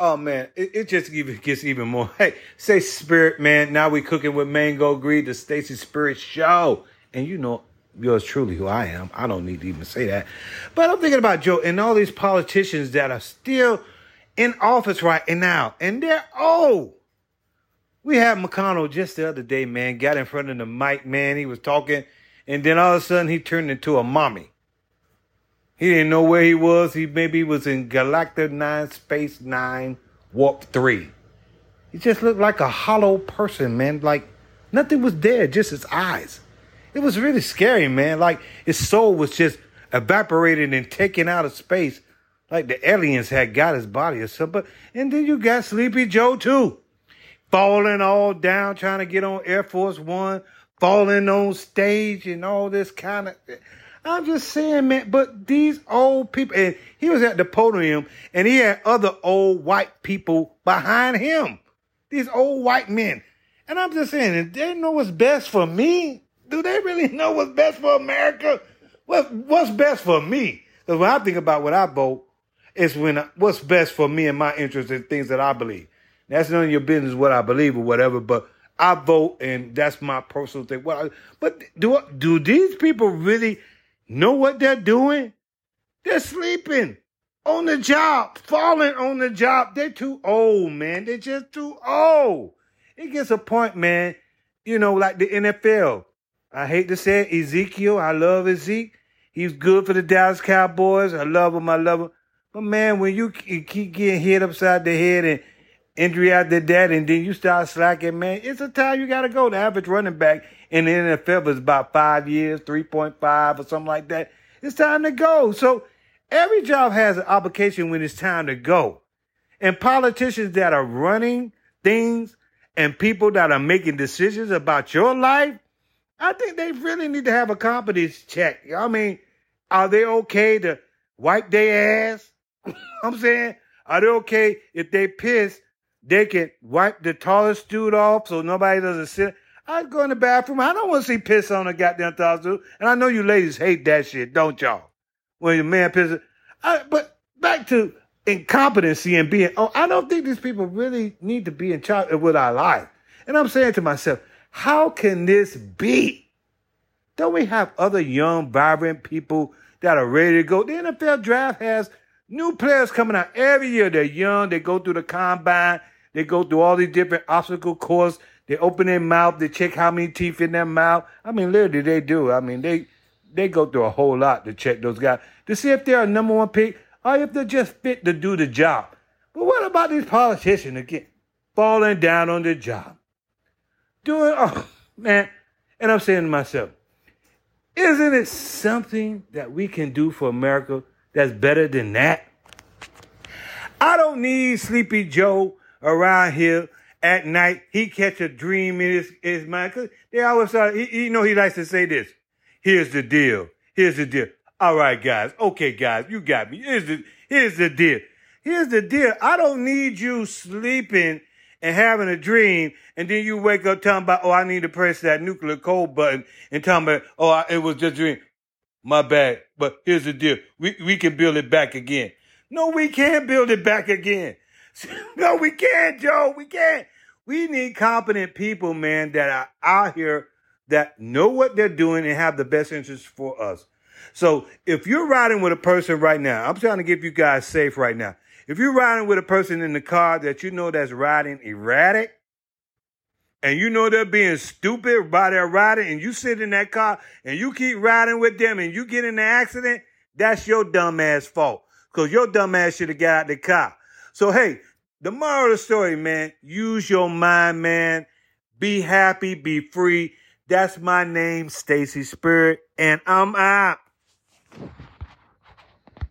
Oh man, it, it just even gets even more. Hey, say spirit, man. Now we cooking with Mango Greed, the Stacy Spirit Show, and you know yours truly who I am. I don't need to even say that, but I'm thinking about Joe and all these politicians that are still in office right and now, and they're old. We had McConnell just the other day, man. Got in front of the mic, man. He was talking, and then all of a sudden he turned into a mommy. He didn't know where he was. He maybe was in Galactic 9, Space 9, Warp 3. He just looked like a hollow person, man. Like nothing was there, just his eyes. It was really scary, man. Like his soul was just evaporated and taken out of space. Like the aliens had got his body or something. And then you got Sleepy Joe too. Falling all down, trying to get on Air Force One, falling on stage and all this kind of I'm just saying, man, but these old people, and he was at the podium and he had other old white people behind him. These old white men. And I'm just saying, they know what's best for me. Do they really know what's best for America? What, what's best for me? Because when I think about what I vote, it's when what's best for me and my interests and things that I believe. That's none of your business what I believe or whatever, but I vote and that's my personal thing. I, but do do these people really know what they're doing? They're sleeping on the job, falling on the job. They're too old, man. They're just too old. It gets a point, man. You know, like the NFL. I hate to say it, Ezekiel. I love Ezekiel. He's good for the Dallas Cowboys. I love him. I love him. But man, when you keep getting hit upside the head and injury after that, and then you start slacking, man, it's a time you got to go. The average running back in the NFL is about five years, 3.5 or something like that. It's time to go. So every job has an obligation when it's time to go. And politicians that are running things and people that are making decisions about your life, I think they really need to have a competence check. I mean, are they okay to wipe their ass? I'm saying, are they okay if they piss? They can wipe the tallest dude off so nobody doesn't sit. I go in the bathroom. I don't want to see piss on a goddamn towel, And I know you ladies hate that shit, don't y'all? When your man pisses. I, but back to incompetency and being, oh, I don't think these people really need to be in charge of what I like. And I'm saying to myself, how can this be? Don't we have other young, vibrant people that are ready to go? The NFL draft has new players coming out every year. They're young. They go through the combine. They go through all these different obstacle courses. They open their mouth. They check how many teeth in their mouth. I mean, literally, they do. I mean, they they go through a whole lot to check those guys to see if they're a number one pick or if they're just fit to do the job. But what about these politicians again? Falling down on the job. Doing, oh, man. And I'm saying to myself, isn't it something that we can do for America that's better than that? I don't need Sleepy Joe around here at night, he catch a dream in his, his mind. Cause they always, uh, he, you know, he likes to say this. Here's the deal. Here's the deal. All right, guys. Okay, guys, you got me. Here's the, here's the deal. Here's the deal. I don't need you sleeping and having a dream, and then you wake up talking about, oh, I need to press that nuclear code button, and talking about, oh, it was just a dream. My bad. But here's the deal. We, we can build it back again. No, we can't build it back again. no, we can't, Joe. We can't. We need competent people, man, that are out here that know what they're doing and have the best interest for us. So if you're riding with a person right now, I'm trying to get you guys safe right now. If you're riding with a person in the car that you know that's riding erratic, and you know they're being stupid by their riding, and you sit in that car and you keep riding with them and you get in an accident, that's your dumb ass fault. Because your dumb ass should have got out the car. So hey, the moral of the story, man, use your mind, man. Be happy, be free. That's my name, Stacy Spirit, and I'm out.